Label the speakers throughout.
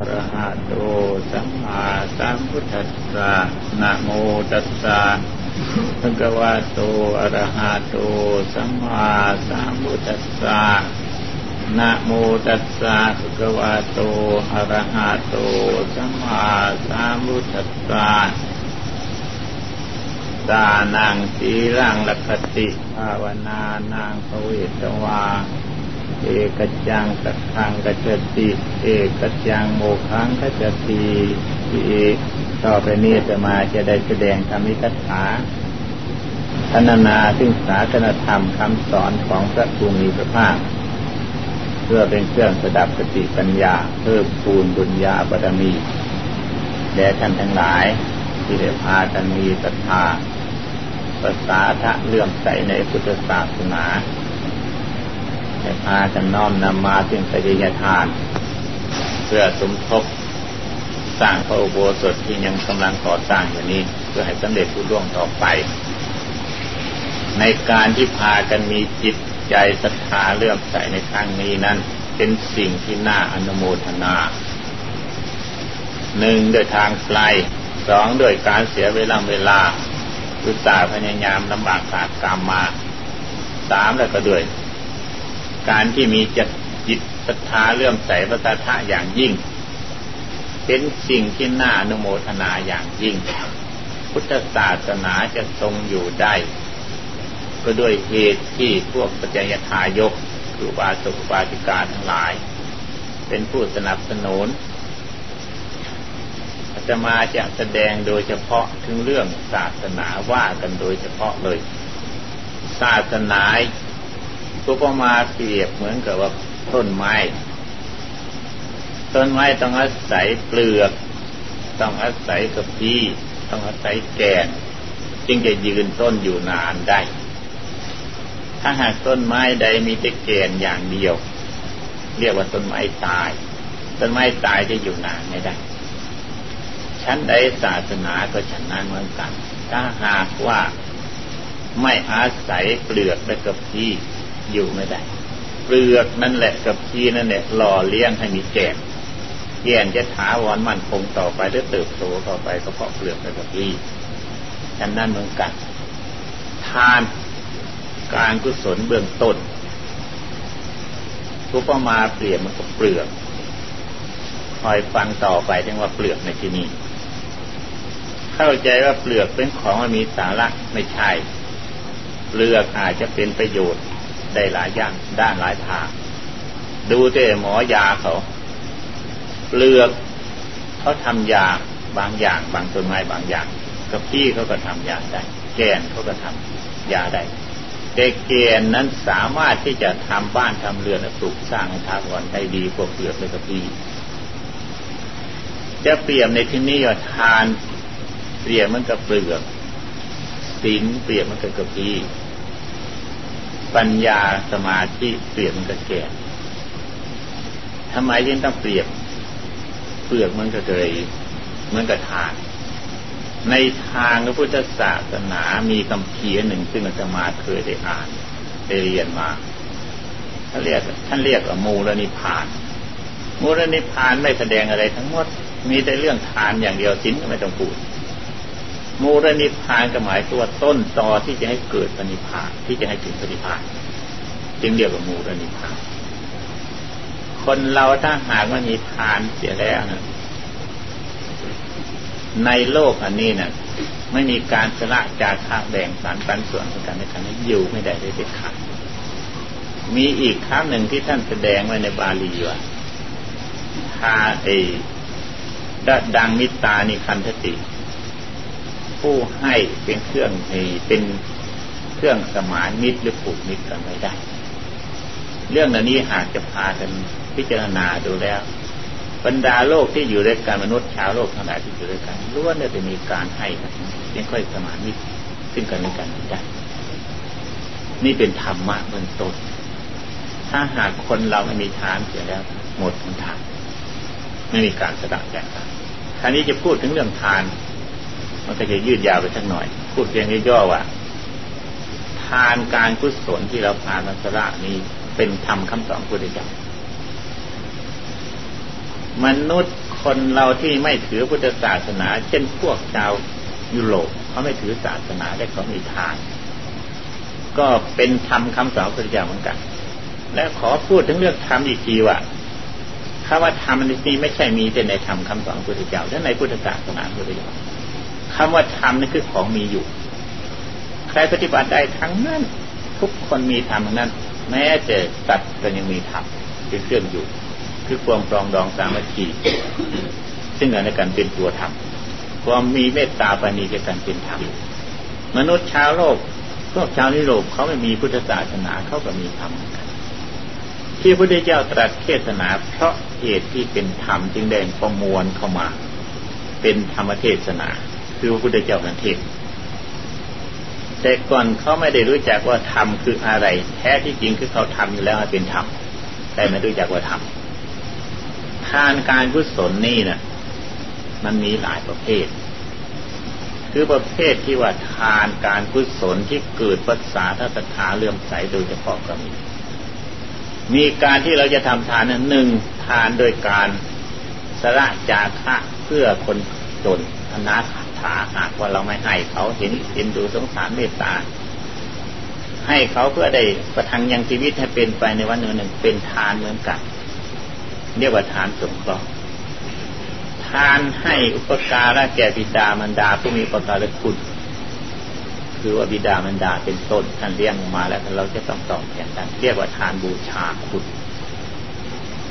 Speaker 1: อะระหะโตสัมมาสัมพุทธัสสะนะโมตัสสะภะคะวะโตอะระหะโตสัมมาสัมพุทธัสสะนะโมตัสสะภะคะวะโตอะระหะโตสัมมาสัมพุทธัสสะดานังสีรังลัคติภาวนานังภเวตวา เอกจังสักขังกัจติเอกจังโมขังกัจติต่อไปนี้จะมาจะได้แสดงธรรมิกถาพรรณนาซึ่งศาสนธรรมคำสอนของพระภูมิพระภาค เพื่อเป็นเครื่องสดับสติปัญญา เพิ่มปูนบุญญาบารมีแด่ท่านทั้งหลาย ที่ได้พากันมีศรัทธาภาษาทะเลื่อมใสในพุทธศาสนา ให้พากันน้อมนำมาซึ่งปฏิญาทาน เพื่อสมทบสร้างพระอุโบสถที่ยังกำลังก่อสร้างอยู่นี้ เพื่อให้สำเร็จผู้ล่วงต่อไป ในการที่พากันมีจิตใจศรัทธาเลื่อมใสในครั้งนี้นั้น เป็นสิ่งที่น่าอนุโมทนาหนึ่งโดยทางไกลสองโดยการเสียเวลาเวลาอุตสาห์พยายามลำบากสากรรมมาสามแล้วก็ด้วย การที่มีจิตจิตศรัทธาเลื่อมใสพระธาอย่างยิ่ง เป็นสิ่งที่น่าอนุโมทนาอย่างยิ่ง พุทธศาสนาจะทรงอยู่ได้ ก็ด้วยเหตุที่พวกปัจจยทายกคือบาสุบาติกาทั้งหลาย เป็นผู้สนับสนุนจะมาจะแสดงโดยเฉพาะถึงเรื่องศาสนาว่ากันโดยเฉพาะเลย ศาสนา อุปมาเปรียบเหมือนกับว่าต้นไม้ ต้นไม้ต้องอาศัยเปลือก ต้องอาศัยกระพี้ต้องอาศัยแกนจึงจะยืนต้นอยู่นานได้ ถ้าหากต้นไม้ใดมีแต่แกนอย่างเดียว เรียกว่าต้นไม้ตาย ต้นไม้ตายจะอยู่นานไม่ได้ ชั้นใดศาสนาก็ฉันนั้นเหมือนกัน ถ้าหากว่าไม่อาศัยเปลือกและกระพี้ อยู่ไม่ได้ เปลือกนั่นแหละกับพีนั่นแหละหล่อเลี้ยงให้มีแก่นแก่นจะถาวรมั่นคงต่อไปและเติบโตต่อไปก็เพราะเปลือกกับพีฉันนั่นเหมือนกัน ทานการกุศลเบื้องต้นทุปมาเปลี่ยนมันกับเปลือกคอยฟังต่อไปถึงว่าเปลือกในที่นี้เข้าใจว่าเปลือกเป็นของมันมีสาระไม่ใช่ เปลือกอาจจะเป็นประโยชน์ ได้หลายอย่างด้านหลายทาง ดูแต่หมอยาเขาเปลือกเขาทำยาบางอย่าง บางต้นไม้บางอย่างกับพี่เขาก็ทำยาได้ แกนเขาก็ทำยาได้แต่แกนนั้นสามารถที่จะทำบ้านทำเรือนปลูกสร้างทาวรได้ดีกว่าเปลือกเลยกับพี่จะเปรียบในที่นี้ว่าทานเปรียบมันกับเปลือกศีลเปรียบมันกับกระพี ปัญญาสมาธิเปรียบมันกับแก่ทำไมยังต้องเปรียบ เปลือกมันก็เลยเหมือนกับทาน ในทางพระพุทธศาสนามีคำเพียหนึ่งซึ่งอาตมาเคยได้อ่านได้เรียนมาท่านเรียกท่านเรียกว่ามูลนิพาน มูลนิพานไม่แสดงอะไรทั้งหมด มีแต่เรื่องทานอย่างเดียวสิ้นก็ไม่ต้องพูด มูลนิพพานก็หมายตัวต้นตอที่จะให้เกิดปณิพานที่จะให้ถึงปณิพานจึงเรียกว่ามูลนิพพานคนเราถ้าหากว่ามีทานเสียแล้วนะในโลกอันนี้นะ่ะ ไม่มีการสละจากข้าแบ่งสารปันส่วนกันในการนี้อยู่ไม่ได้เลยเด็ดขาดมีอีกครั้งหนึ่งที่ท่านแสดงไว้ในบาลีว่าทาเอดังมิตานิคันทติ ผู้ให้เป็นเครื่องเป็นเครื่องสมานมิตรหรือผูกมิตรกันไม่ได้ เรื่องเหล่านี้หากจะพากันพิจารณาดูแล้ว บรรดาโลกที่อยู่ด้วยกันมนุษย์ชาวโลกทั้งหลายที่อยู่ด้วยกันล้วนจะมีการให้กันยังค่อยสมานมิตรซึ่งกันและกันได้ นี่เป็นธรรมะเบื้องต้นถ้าหากคนเราไม่มีทานเสียแล้ว หมดทุนทานไม่มีการสดับแจกกันคราวนี้จะพูดถึงเรื่องทาน มันก็จะยืดยาวไปสักหน่อย พูดเพียงย่อว่า ทานการกุศลที่เราผ่านมัสระนี้เป็นธรรมคำสอนพุทธเจ้ามนุษย์คนเราที่ไม่ถือพุทธศาสนา เช่นพวกชาวยุโรปเขาไม่ถือศาสนาและเขามีทาน ก็เป็นธรรมคำสอนพระเจ้าเหมือนกัน และขอพูดถึงเรื่องธรรมอีกทีว่าคำว่าธรรมนี้ไม่ใช่มีแต่ในธรรมคาสอนพุทธเจ้าและในพุทธศาสนาพุทธเจ้า คำว่าธรรมนี่คือของมีอยู่ ใครปฏิบัติได้ทั้งนั้น ทุกคนมีธรรมทั้งนั้น แม้แต่สัตว์ก็ยังมีธรรมเป็นเครื่องอยู่ คือความปรองดองสามัคคีซึ่งกันและกันเป็นตัวธรรมความมีเมตตาปณีกับกันเป็นธรรมมนุษย์ชาวโลกพวกชาวนิโรปเขาไม่มีพุทธศาสนาเขาก็มีธรรมที่พระพุทธเจ้าตรัสเทศนา เพราะเหตุที่เป็นธรรมจึงได้ประมวลเข้ามา เป็นธรรมเทศนา คือพระพุทธเจ้านันเทศแต่ก่อนเขาไม่ได้รู้จักว่าธรรมคืออะไร แท้ที่จริงคือเขาทำอยู่แล้วเป็นธรรมแต่ไม่รู้จักว่าธรรมทานการกุศลนี่นะมันมีหลายประเภท คือประเภทที่ว่าทานการกุศลที่เกิดภาษาทัศถาเลื่อมใสโดยเฉพาะก็มีมีการที่เราจะทำทานนั้นหนึ่งทานโดยการสละจาคะเพื่อคนจนอนาถา หากว่าเราไม่ให้เขาเห็นเห็นดูสงสารเมตตา ให้เขาเพื่อได้ประทังยังชีวิตให้เป็นไปในวันหนึ่งหนึ่งเป็นทานเหมือนกันเรียกว่าทานสงเคราะห์ทานให้อุปการะแก่บิดามารดาผู้มีประการคุณ คือว่าบิดามารดาเป็นต้นท่านเลี้ยงมาแล้วเราจะต้องตอบแทนกันเรียกว่าทานบูชาคุณ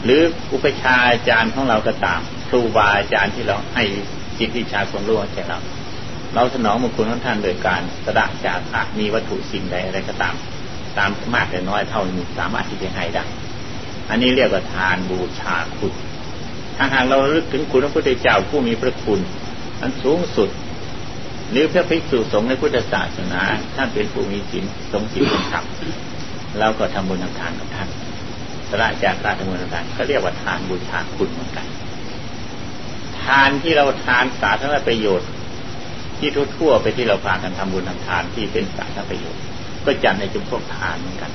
Speaker 1: หรืออุปชาอาจารย์ของเราก็ตามครูบาอาจารย์ที่เราให้ จิตวิชาความรู้แก่เราเราสนองมงคลของท่านโดยการสระจากพระมีวัตถุสิ่งใดอะไรก็ตาม ตามมากแต่น้อยเท่านี้สามารถที่จะให้ได้อันนี้เรียกว่าทานบูชาคุณถ้าหากเราลึกถึงคุณพระพุทธเจ้าผู้มีพระคุณอันสูงสุด หรือพระภิกษุสงฆ์ในพุทธศาสนาท่านเป็นผู้มีศีลสงศีลเป็นธรรมเราก็ทำบุญทำทานกับท่านสละจากการทำบุญทำทานเขาเรียกว่าทานบูชาคุณเหมือนกัน ทานที่เราทานสาธารณประโยชน์ ที่ทั่วๆไปที่เราพากันทำบุญทำทานที่เป็นสาธารณประโยชน์ ก็จัดในจุดพวกทานเหมือนกัน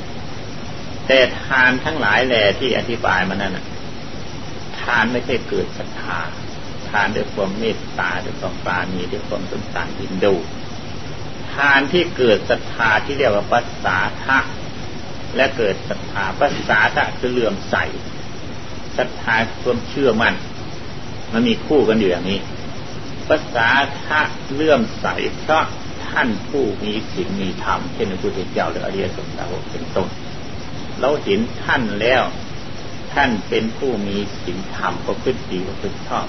Speaker 1: แต่ทานทั้งหลายแหล่ที่อธิบายมานั่นทานไม่ใช่เกิดศรัทธาทานด้วยความเมตตาด้วยความปราณีด้วยความสงสารอินดูทานที่เกิดศรัทธาที่เรียกว่าปัสสาทะและเกิดศรัทธาปัสสาทะคือเลื่อมใสศรัทธาความเชื่อมั่น มันมีคู่กันอยู่อย่างนี้ปัสสาทะเลื่อมใสเพราะท่านผู้มีศีลมีธรรมเช่นพระพุทธเจ้าหรืออริยสงฆ์าวกเป็นต้นเราเห็นท่านแล้ว ท่านเป็นผู้มีศีลธรรมประพฤติดีประพฤติชอบ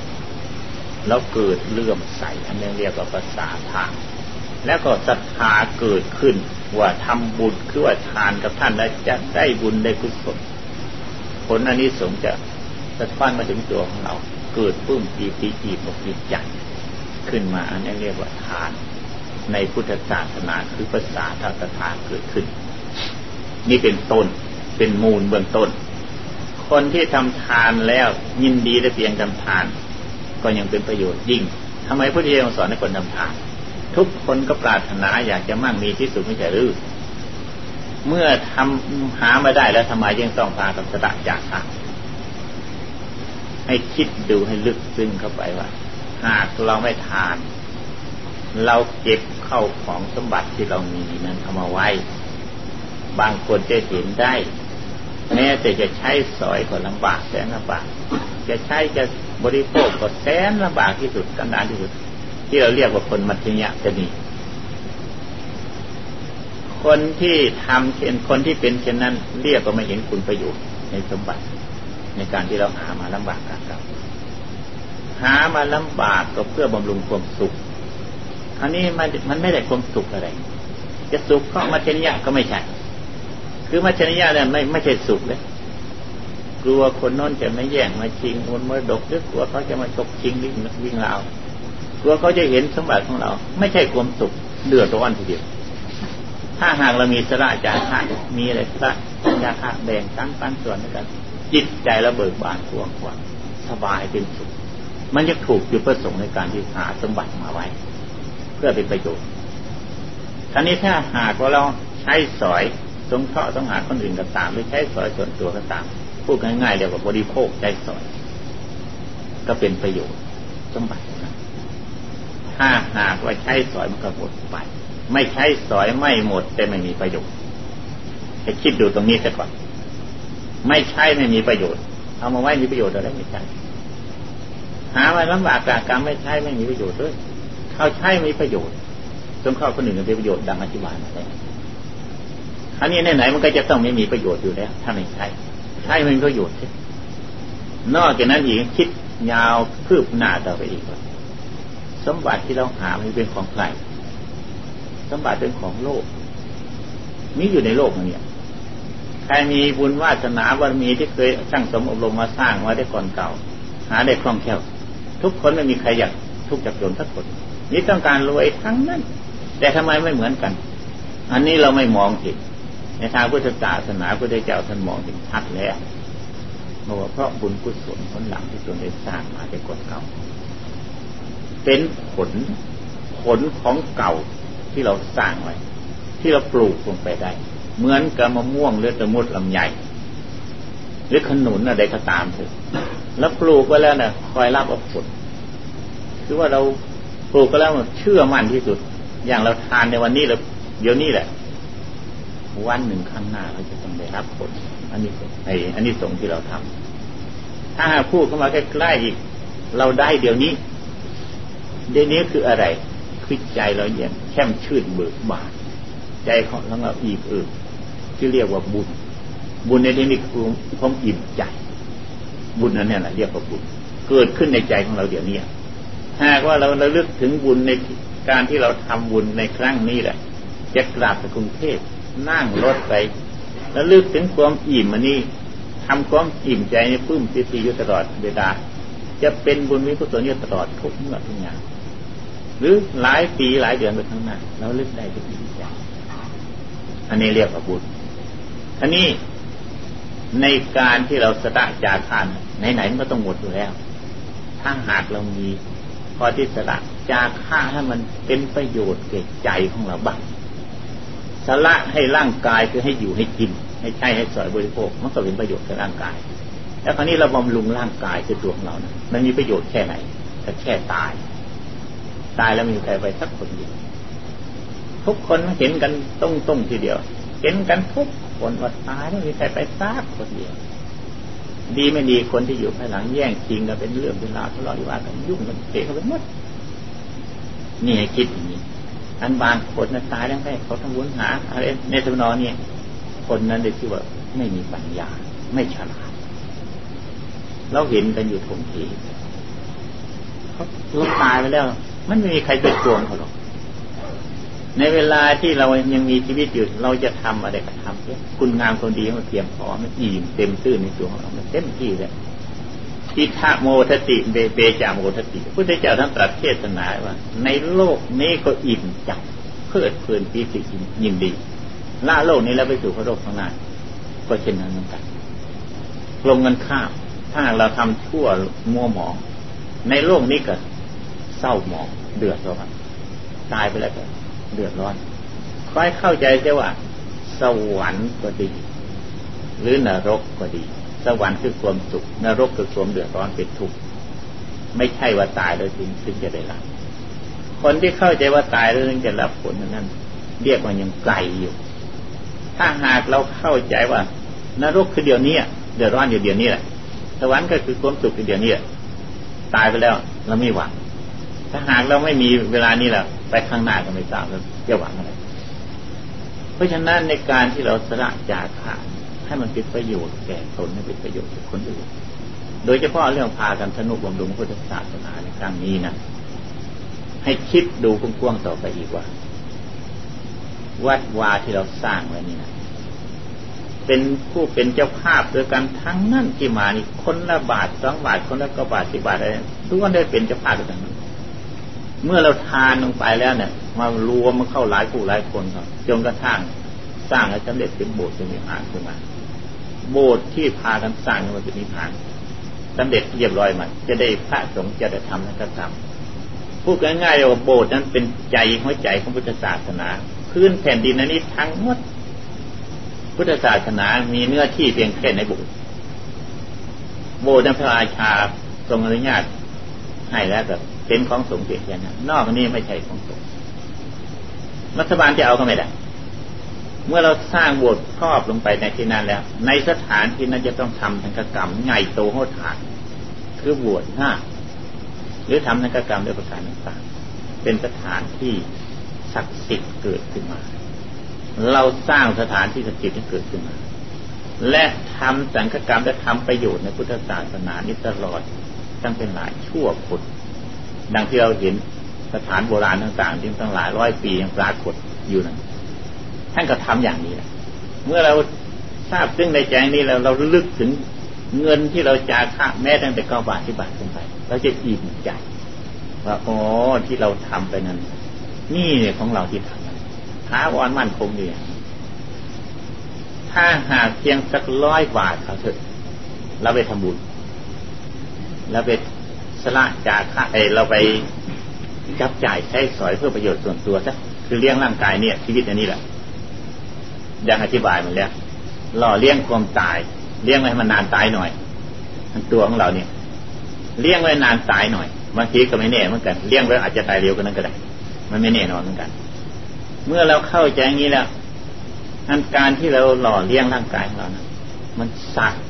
Speaker 1: แล้วเกิดเลื่อมใสอันนี้เรียกว่าภาษาทางแล้วก็ศรัทธาเกิดขึ้นว่าทำบุญคือว่าทานกับท่านแล้วจะได้บุญได้กุศลผลอันนี้สงจะสะท้อนมาถึงตัวของเรา เกิดปื้มปีติอีบปีใจขึ้นมาอันนี้เรียกว่าทาน ในพุทธศาสนาคือภาษาทางทานเกิดขึ้น นี่เป็นต้นเป็นมูลเบื้องต้น คนที่ทำทานแล้วยินดีได้เพียงทำทาน ก็ยังเป็นประโยชน์ยิ่งทำไมพระเจ้าสอนให้คนทำทาน ทุกคนก็ปรารถนาอยากจะมั่งมีที่สุดไม่ใช่หรือเมื่อทำหามาได้แล้วทำไมยังต้องพากับสตะจากทาง ให้คิดดูให้ลึกซึ้งเข้าไปว่า หากเราไม่ทาน เราเก็บเข้าของสมบัติที่เรามีนั้นเอามาไว้ บางคนจะเห็นได้แม้แต่จะใช้สอยก็ลำบากแสนลำบาก จะใช้จะบริโภคก็แสนลำบากที่สุดกันดานที่สุด ที่เราเรียกว่าคนมัธยะจะนีคนที่ทำเช่นคนที่เป็นเช่นนั้น เรียกว่าไม่เห็นคุณประโยชน์ในสมบัติ ในการที่เราหามาลำบากกันเราหามาลำบากก็เพื่อบำรุงความสุขอันนี้มันมันไม่ได้ความสุขอะไร จะสุขเพราะมัธยะก็ไม่ใช่ คือมัธยะเนี่ยไม่ไม่ใช่สุขเลย กลัวคนน้นจะไม่แย่งมาชิงคนมรดกหรือกลัวเขาจะมาฉกชิงวิ่งวิ่งรากลัวเขาจะเห็นสมบัติของเรา ไม่ใช่ความสุขเดือดร้อนทีเดียวถ้าหากเรามีสระจาระมีอะไรสระจาระแบ่งตั้งปันส่วนด้วยกัน จิตใจเราเบิกบานกว้างกว่าสบายเป็นสุข มันจะถูกจุดประสงค์ในการที่หาสมบัติมาไว้ เพื่อเป็นประโยชน์ท่านี้ถ้าหากว่าเราใช้สอยสงเคราะห์ต้องหาคนอื่นก็ตามหรือใช้สอยส่วนตัวก็ตามพูดง่ายๆเรียกว่าบริโภคใจสอย ก็เป็นประโยชน์สมบัตินะถ้าหากว่าใช้สอยมันก็หมดไป ไม่ใช้สอยไม่หมดแต่ไม่มีประโยชน์ให้คิดดูตรงนี้ซะก่อน ไม่ใช้ไม่มีประโยชน์ เอามาไว้มีประโยชน์อะไรไม่ใช่หามาลำบากกากรรมไม่ใช้ไม่มีประโยชน์ด้วยเขาใช้มีประโยชน์จนเข้าคนหนึ่งเป็นประโยชน์ดังอธิบายมาแล้วอันนี้ไหนๆมันก็จะต้องไม่มีประโยชน์อยู่แล้ว ถ้าไม่ใช้ใช้ไม่มีประโยชน์ใช่นอกจากนั้นอีกคิดยาวคืบหน้าต่อไปอีกว่าสมบัติที่เราหามันเป็นของใครสมบัติเป็นของโลก มีอยู่ในโลกนี้ ใครมีบุญวาสนาบารมีที่เคยสร้างสมอบรมมาสร้างไว้ได้ก่อนเก่า หาได้คล่องแคล่ว ทุกคนไม่มีใครอยากทุกจากจนสักคนนี่ต้องการรวยทั้งนั้น แต่ทำไมไม่เหมือนกัน อันนี้เราไม่มองเห็นในทางพุทธศาสนาพระเจ้าท่านมองเห็นชัดแล้วเพราะว่าเพราะบุญกุศลผลหลังที่ตนได้สร้างมาได้ก่อนเก่า เป็นผลผลของเก่าที่เราสร้างไว้ ที่เราปลูกลงไปได้ เหมือนกับมะม่วงหรือตะมุดลำไยหรือขนุนอะไรก็ตามเถอะแล้วปลูกไว้แล้วนะ่ะ คอยรับเอาผลคือว่าเราปลูกก็แล้วเชื่อมั่นที่สุด อย่างเราทานในวันนี้เราเดี๋ยวนี้แหละ วันหนึ่งข้างหน้าเราจะต้องได้รับผลอันนี้ไอ้อันนี้สงที่เราทำถ้าพูดเข้ามาใกล้ๆอีก เราได้เดี๋ยวนี้ เดี๋ยวนี้คืออะไรคือใจเราเย็นแช่มชื่นเบิกบานใจของเราอิ่มเอิบ ที่เรียกว่าบุญ บุญในที่นี้คือความอิ่มใจ บุญนั้นเนี่ยแหละเรียกว่าบุญ เกิดขึ้นในใจของเราเดี๋ยวนี้หากว่าเราเราเลือกถึงบุญในการที่เราทำบุญในครั้งนี้แหละ จะกราบไปกรุงเทพนั่งรถไป แล้วลึกถึงความอิ่มมันนี่ทำความอิ่มใจในปื้มปีติอยู่ตลอดเวลาจะเป็นบุญวิกุศลอยู่ตลอดทุกเมื่อทุกอย่างหรือหลายปีหลายเดือนไปข้างหน้าเราลึกได้จะอิ่มใจอันนี้เรียกว่าบุญ อันนี้ในการที่เราสละจากทานไหนๆมันก็ต้องหมดอยู่แล้ว ถ้าหากเรามีพอที่สละจากฆ่าให้มันเป็นประโยชน์แก่ใจของเราบ้างสละให้ร่างกายคือให้อยู่ให้กิน ให้ใช้ให้สอยบริโภค มันก็เป็นประโยชน์กับร่างกาย แล้วคราวนี้เราบำรุงร่างกายคือตัวของเรานะมันมีประโยชน์แค่ไหนแต่แค่ตาย ตายแล้วมีใครไปสักคนเดียวทุกคนเห็นกันต้องต้งทีเดียว เห็นกันทุก คนว่าตายแล้วมีใครไปซักคนเดียวดีไม่ดีคนที่อยู่ภายหลังแย่งชิงกันเป็นเรื่องเป็นราวทะเลาะวิวาทกันยุ่งกันเตะกันไปหมดนี่ให้คิดอย่างนี้อันบางคนนั้นตายแล้วได้เขาทำวุ้นหาอะไรในสมนอเนี่ย คนนั้นได้ชื่อว่าไม่มีปัญญา ไม่ฉลาดเราเห็นกันอยู่ทงทีเขาตายไปแล้ว มันไม่มีใครไปโกงเขาหรอก ในเวลาที่เรายังมีชีวิตอยู่เราจะทำอะไรก็ทำคุณงามคนดีมันเพียงพอมันอิ่มเต็มตื้นในตัวของเรามันเต็มที่เลยทิฏฐโมทติเบเบจามโมทติพุทธเจ้าท่านตรัสเทศนาว่า ในโลกนี้ก็อิ่มจับเพื่อเพลินปีติยินดีล่าโลกนี้แล้วไปสู่พระโลกข้างหน้าก็เช่นนั้นเหมือนกันลงเงินข้ามถ้าเราทำชั่วมัวหมอง ในโลกนี้ก็เศร้าหมองเดือดร้อนตายไปแล้วก็ เดือดร้อนคอยเข้าใจใช่ว่า สวรรค์ก็ดี หรือนรกก็ดี สวรรค์คือความสุข นรกคือความเดือดร้อนเป็นทุกข์ไม่ใช่ว่าตายแล้วถึงถึงจะได้รับคนที่เข้าใจว่าตายแล้วถึงจะรับผลนั้นเรียกว่ายังไกลอยู่ ถ้าหากเราเข้าใจว่า นรกคือเดี๋ยวนี้เดือดร้อนอยู่เดี๋ยวนี้แหละสวรรค์ก็คือความสุขคือเดี๋ยวนี้ตายไปแล้วเราไม่หวังถ้าหากเราไม่มีเวลานี้แหละ ไปข้างหน้าก็ไม่ทราบแล้วจะหวังอะไร เพราะฉะนั้นในการที่เราสละจากขาดให้มันเป็นประโยชน์แก่ตนให้เป็นประโยชน์แก่คนอื่น โดยเฉพาะเรื่องพากันสนุกบำรุงพุทธศาสนาในครั้งนี้นะให้คิดดูกว้างๆต่อไปอีกว่า วัดวาที่เราสร้างไว้นี่นะเป็นผู้เป็นเจ้าภาพโดยการทั้งนั่นที่มานี่คนละบาทสองบาทคนละก็บาทสิบาทอะไรทุกคนได้เป็นเจ้าภาพด้วยกัน เมื่อเราทานลงไปแล้วเนี่ยมารวมมาเข้าหลายผู้หลายคนครับจนกระทั่งสร้างให้สำเร็จเป็นโบสถ์เป็นวิหารขึ้นมา โบสถ์ที่พากันสร้างมันเป็นวิหารสำเร็จเรียบร้อยมาจะได้พระสงฆ์จะได้ทำนักธรรมพูดง่ายๆว่าโบสถ์นั้นเป็นใจหัวใจของพุทธศาสนา พื้นแผ่นดินนี้ทั้งหมด พุทธศาสนามีเนื้อที่เพียงแค่ในโบสถ์โบสถ์นั้นพระราชาทรงอนุญาตให้แล้วก็ เป็นของสงฆ์เพียงแค่นั้นนอกนี้ไม่ใช่ของสงฆ์รัฐบาลจะเอาก็ไม่ได้เมื่อเราสร้างโบสถ์ครอบลงไปในที่นั้นแล้ว ในสถานที่นั้นจะต้องทำทังกกรรมใหญ่โตโหดหานคือบวชหน้าหรือทำทังกกรรมด้วยประการต่างๆเป็นสถานที่ศักดิ์สิทธิ์เกิดขึ้นมา เราสร้างสถานที่ศักดิ์สิทธิ์ให้เกิดขึ้นมา และทำสังฆกรรมและทำประโยชน์ในพุทธศาสนานี้ตลอดตั้งเป็นหลายชั่วคน ดังที่เราเห็นสถานโบราณต่างๆที่ตั้งหลายร้อยปียังปรากฏอยู่นั้นท่านก็ทำอย่างนี้แหละเมื่อเราทราบซึ่งในใจนี้แล้วเราลึกถึงเงินที่เราจ่ายค่าแม้ตั้งแต่เก้าบาทที่บาทขึ้นไปเราจะอิ่มใจว่าอ๋อที่เราทำไปนั้น นี่เนี่ยของเราที่ทำท้าวอนมั่นคงดีถ้าหากเพียงสักร้อยบาทเขาเถอะเราไปทำบุญเราไป สละจากค่าเอเราไปจับจ่ายใช้สอยเพื่อประโยชน์ส่วนตัวซะคือเลี้ยงร่างกายเนี่ย ชีวิตอันนี้แหละยังอธิบายมันแล้วหล่อเลี้ยงความตาย เลี้ยงไว้ให้มันนานตายหน่อยมันตัวของเราเนี่ย เลี้ยงไว้นานตายหน่อยบางทีก็ไม่แน่เหมือนกันเลี้ยงไว้อาจจะตายเร็วกันนั้นก็ได้ มันไม่แน่นอนเหมือนกัน เมื่อเราเข้าใจอย่างนี้แล้วอันการที่เราหล่อเลี้ยงร่างกายของเรานะมันสัตว์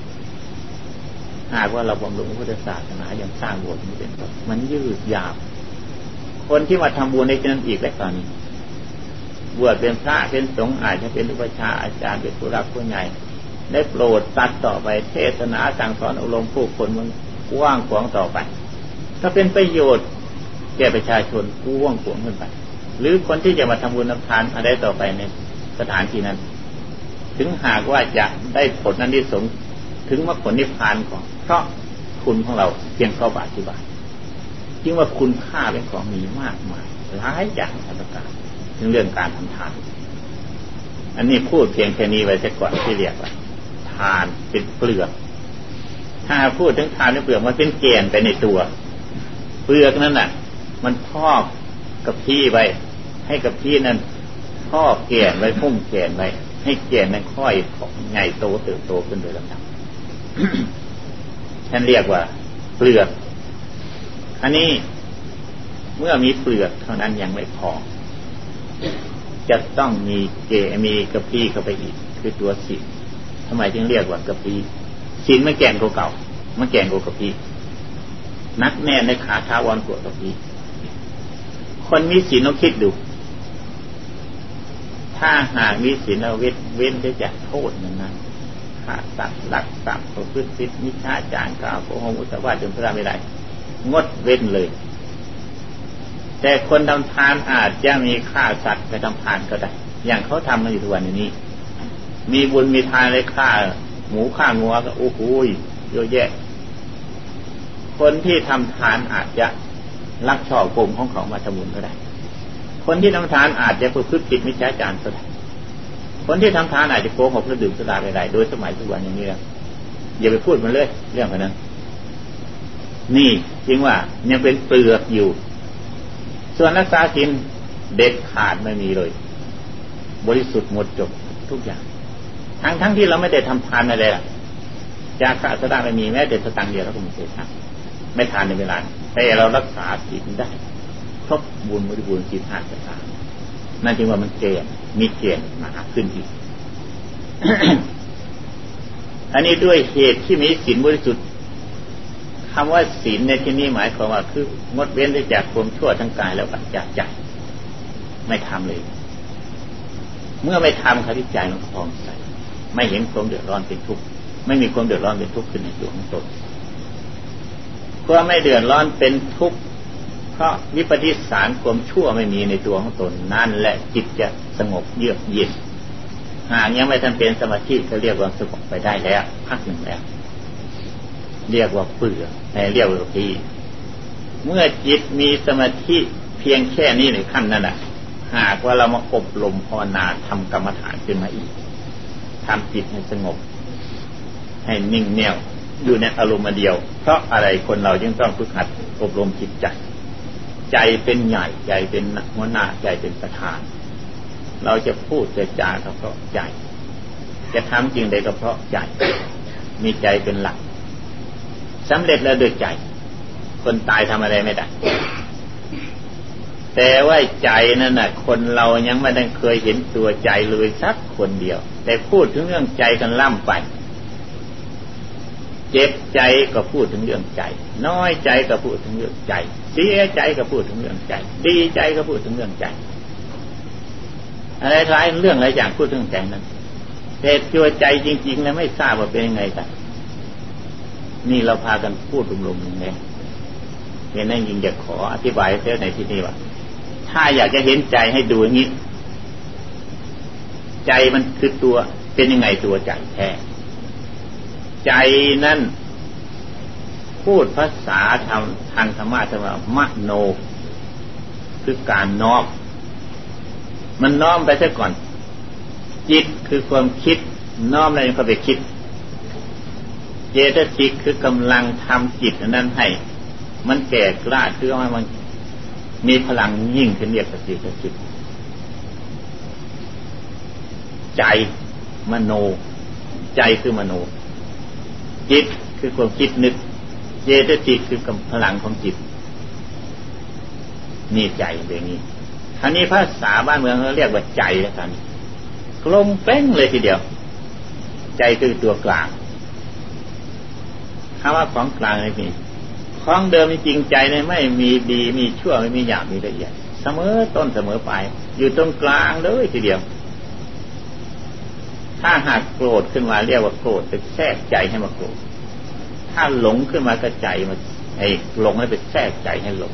Speaker 1: หากว่าเราบำรุงพุทธศาสนาอย่างสร้างโบสถ์นี้เป็นต้นมันยืดยาว คนที่มาทำบุญในจนั้นอีกแล้วตอนนี้บวชเป็นพระเป็นสงฆ์อาจจะเป็นอุปชาอาจารย์เป็นผู้รักผู้ใหญ่ได้โปรดตัดต่อไปเทศนาสั่งสอนอบรมผู้คนมันกว้างขวางต่อไป ถ้าเป็นประโยชน์แก่ประชาชนกว้างขวางขึ้นไป หรือคนที่จะมาทำบุญทำทานอะไรต่อไปในสถานที่นั้น ถึงหากว่าจะได้ผลนั้นที่สงถึงว่าผลนิพพานของ เพราะคุณของเราเพียงเข้าบาทที่บาทจึงว่าคุณค่าเป็นของมีมากมายหลายอย่างอัตการถึงเรื่องการทำทาน อันนี้พูดเพียงแค่นี้ไว้แต่ก่อนที่เรียกว่า ทานเป็นเปลือก ถ้าพูดถึงทานเป็นเปลือกมันเป็นแกนไปในตัว เปลือกนั้นน่ะ มันพอกกับพี่ไว้ ให้กับพี่นั้นพอกแกนไว้พุ่มแกนไว้ให้แกนนั้นค่อยงใหญ่โตเติบโตขึ้นโดยลำดับ ท่านเรียกว่าเปลือก อันนี้เมื่อมีเปลือกเท่านั้นยังไม่พอ จะต้องมีเกมีกระพี้เข้าไปอีก คือตัวศีลทำไมจึงเรียกว่ากระพี้ศีลไม่แก่งเก่าไมันแก่งกระพี้นักแน่ในขาท้าวอนกวกระพี้คนมีศีลต้องคิดดู ถ้าหากมีศีลเราเว้นเว้นได้จากโทษนั้น ฆ่าสัตว์ลักทรัพย์ประพฤติผิดมิจฉาจารกล่าวโกหกอุตวาจนพระไม่ได้ งดเว้นเลย แต่คนทำทานอาจจะมีฆ่าสัตว์ไปทำทานก็ได้ อย่างเขาทำมาอยู่ทุกวันนี้ มีบุญมีทานเลยฆ่า หมูฆ่างัวก็โอ้โหเยอะแยะ คนที่ทำทานอาจจะลักช่อกงของเขามาทำบุญก็ได้ คนที่ทำทานอาจจะประพฤติผิดมิจฉาจารก็ได้ คนที่ทำทานอาจจะโกหกและดื่มสุราไปได้โดยสมัยทุกวันอย่างนี้แล้วอย่าไปพูดมันเลย เรื่องนั้นนี่จริงว่ายังเป็นเปลือกอยู่ ส่วนรักษาศีลเด็ดขาดไม่มีเลย บริสุทธิ์หมดจบทุกอย่าง ทั้งทั้งที่เราไม่ได้ทำทานอะไรล่ะจากขาสดาไม่มีแม้แต่สตังเดียวเราก็ไม่เคยทำไม่ทานในเวลาแต่เรารักษาศีลได้ ครบบุญบริบูรณ์ศีลห้าสตาง นั่นจึงว่ามันเกณฑ์มีเกณฑ์มาขึ้นอีก อันนี้ด้วยเหตุที่มีศีลบริสุทธิ์คำว่าศีลในที่นี้หมายความว่าคืองดเว้นได้จากความชั่วทั้งกายและปัจจัยใจไม่ทำเลย เมื่อไม่ทำคติใจมันคลองใสไม่เห็นความเดือดร้อนเป็นทุกข์ไม่มีความเดือดร้อนเป็นทุกข์ขึ้นในตัวของตนความไม่เดือดร้อนเป็นทุกข์ ราะวิปฏิสารความชั่วไม่มีในตัวของตนนั่นแหละจิตจะสงบเยือกเย็นหากยังไม่ทันเป็นสมาธิก็เรียกว่าสงบไปได้แล้วพักหนึ่งแล้วเรียกว่าเปลือในเรียกว่าพีเมื่อจิตมีสมาธิเพียงแค่นี้ในขั้นนั้นแหะหากว่าเรามาอบรมภาวนาทำกรรมฐานขึ้นมาอีกทำจิตให้สงบ ให้นิ่งแน่วอยู่ในอารมณ์เดียว เพราะอะไรคนเราจึงต้องฝึกหัดอบรมจิตใจ ใจเป็นใหญ่ใจเป็นหัวหน้าใจเป็นประธาน เราจะพูดจะจาก็เพราะใจ จะทำจริงใดก็เพราะใจ มีใจเป็นหลักสำเร็จแล้วด้วยใจ คนตายทำอะไรไม่ได้แต่ว่าใจนั่นน่ะ คนเรายังไม่ได้เคยเห็นตัวใจเลยสักคนเดียว แต่พูดถึงเรื่องใจกันล่ำไป เจ็บใจก็พูดถึงเรื่องใจ น้อยใจก็พูดถึงเรื่องใจเสียใจก็พูดถึงเรื่องใจ ดีใจก็พูดถึงเรื่องใจ อะไรหลายเรื่องหลายอย่างพูดถึงใจนั้นแต่ตัวใจจริงๆแล้วไม่ทราบว่าเป็นยังไงกันนี่เราพากันพูดรวมๆอย่างนี้เห็นนั่นยิงอยากขออธิบายเสียในที่นี้ว่า ถ้าอยากจะเห็นใจให้ดูอย่างนี้ ใจมันคือตัวเป็นยังไงตัวใจแท้ ใจนั่นพูดภาษาทางทางธรรมะธรรมะมโน คือการน้อมมันน้อมไปซะก่อน จิตคือความคิด น้อมอะไรเข้าไปคิด เจตสิกคือกำลังทำจิตนั้นให้ มันแก่กล้าคือว่ามันมีพลังยิ่งขึ้นเรียกสติสิกใจมโน ใจคือมโน จิตคือความคิดนึก เจตสิกคือกำพลังของจิตนี่ใจแบบนี้อันนี้ภาษาบ้านเมืองเขาเรียกว่าใจแล้วกันกลมเป้งเลยทีเดียว ใจคือตัวกลางคำว่าของกลางนี่มีของเดิมจริงใจเนี่ยไม่มีดีมีชั่วไม่มีหยาบมีละเอียด เสมอต้นเสมอปลายอยู่ตรงกลางเลยทีเดียว ถ้าหากโกรธขึ้นมาเรียกว่าโกรธไปแทรกใจให้มาโกรธถ้าหลงขึ้นมาก็ใจมาไอ้หลงให้ไปแทรกใจให้หลง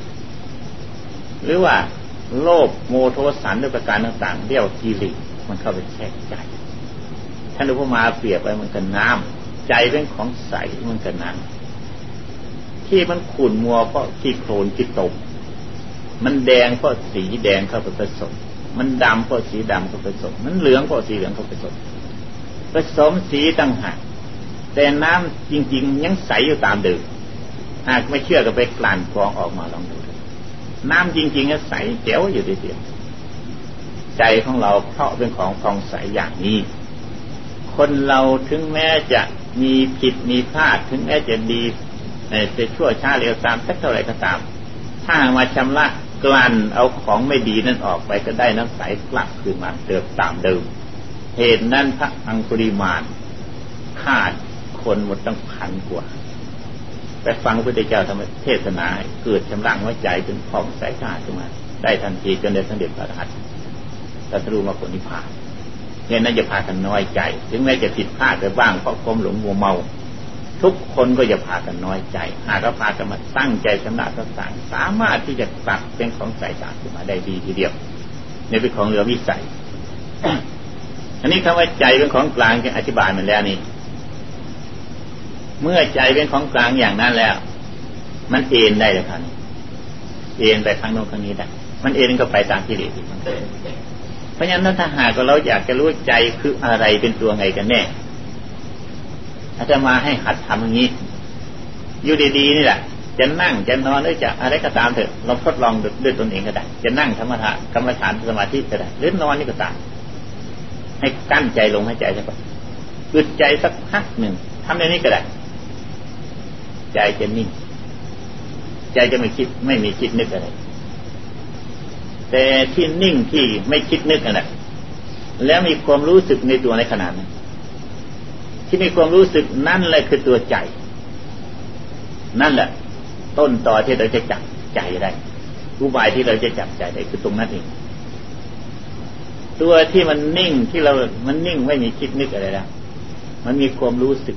Speaker 1: หรือว่าโลภโมโทสันด้วยประการต่างๆเรียกว่ากิเลสมันเข้าไปแทรกใจท่านอุปมาเปรียบไว้มันกันน้ำใจเป็นของใสมันกันนั้นที่มันขุ่นมัวเพราะขี้โคลนขี้ตมมันแดงเพราะสีแดงเข้าไปผสมมันดำเพราะสีดำเข้าไปผสมมันเหลืองเพราะสีเหลืองเข้าไปผสม ผสมสีตั้งหากแต่น้ำจริง ๆ ยังใสอยู่ตามเดิมหากไม่เชื่อก็ไปกลั่นกรองออกมาลองดู น้ำจริงๆก็ใสเจ๋วอยู่ดีเดียวใจของเราเพราะเป็นของฟองใสอย่างนี้ คนเราถึงแม้จะมีผิดมีพลาดถึงแม้จะดีจะชั่วช้าเร็วตามสักเท่าไรก็ตาม ถ้ามาชำระกลั่นเอาของไม่ดีนั่นออกไปก็ได้น้ำใสกลับคืนมาเดิมตามเดิม เหตุนั้นพระอังคุริมานขาคนหมดตั้งพันกว่า ไปฟังพระพุทธเจ้าทำเทศนาเกิดชำระหัวใจจนผ่องใสสะอาดขึ้นมา ได้ทันทีจนได้สำเร็จพระอรหันต์ตัสรู้มาผลนิพพานเนี่ยนั่นจะพากันน้อยใจ ถึงแม้จะผิดพลาดไปบ้างเพราะความหลงมัวเมา ทุกคนก็จะพากันน้อยใจ หากเราพากันมาตั้งใจสำนักต่างสามารถที่จะตัดเป็นของใสสะอาดขึ้นมาได้ดีทีเดียวในเป็นของเหลือวิสัย อันนี้คำว่าใจเป็นของกลางจะอธิบายมันแล้วนี่ เมื่อใจเป็นของกลางอย่างนั้นแล้ว มันเอ็นได้เลยครับเอ็นไปทางโน้นทางนี้ได้มันเอ็นก็ไปตามกิเลสอีกมันเพราะฉะนั้นถ้าหากเราอยากจะรู้ใจคืออะไรเป็นตัวไงกันแน่อาจจะมาให้หัดทำอย่างนี้ อยู่ดีๆนี่แหละจะนั่งจะนอนหรือจะอะไรก็ตามเถอะเราทดลองด้วยตนเองก็ได้ จะนั่งธรรมะกรรมฐานสมาธิก็ได้หรือนอนนี่ก็ตาม ให้กั้นใจลงให้ใจซะก่อนอึดใจสักพักหนึ่งทำอย่างนี้ก็ได้ ใจจะนิ่ง ใจจะไม่คิดไม่มีคิดนึกอะไร แต่ที่นิ่งที่ไม่คิดนึกนั่นแหละแล้วมีความรู้สึกในตัวในขณะนั้น ที่มีความรู้สึกนั่นแหละคือตัวใจ นั่นแหละ ต้นต่อที่เราจะจับใจได้อุบายที่เราจะจับใจได้คือตรงนั้นเอง ตัวที่มันนิ่งที่เรา มันนิ่งไม่มีคิดนึกอะไรแล้วมันมีความรู้สึก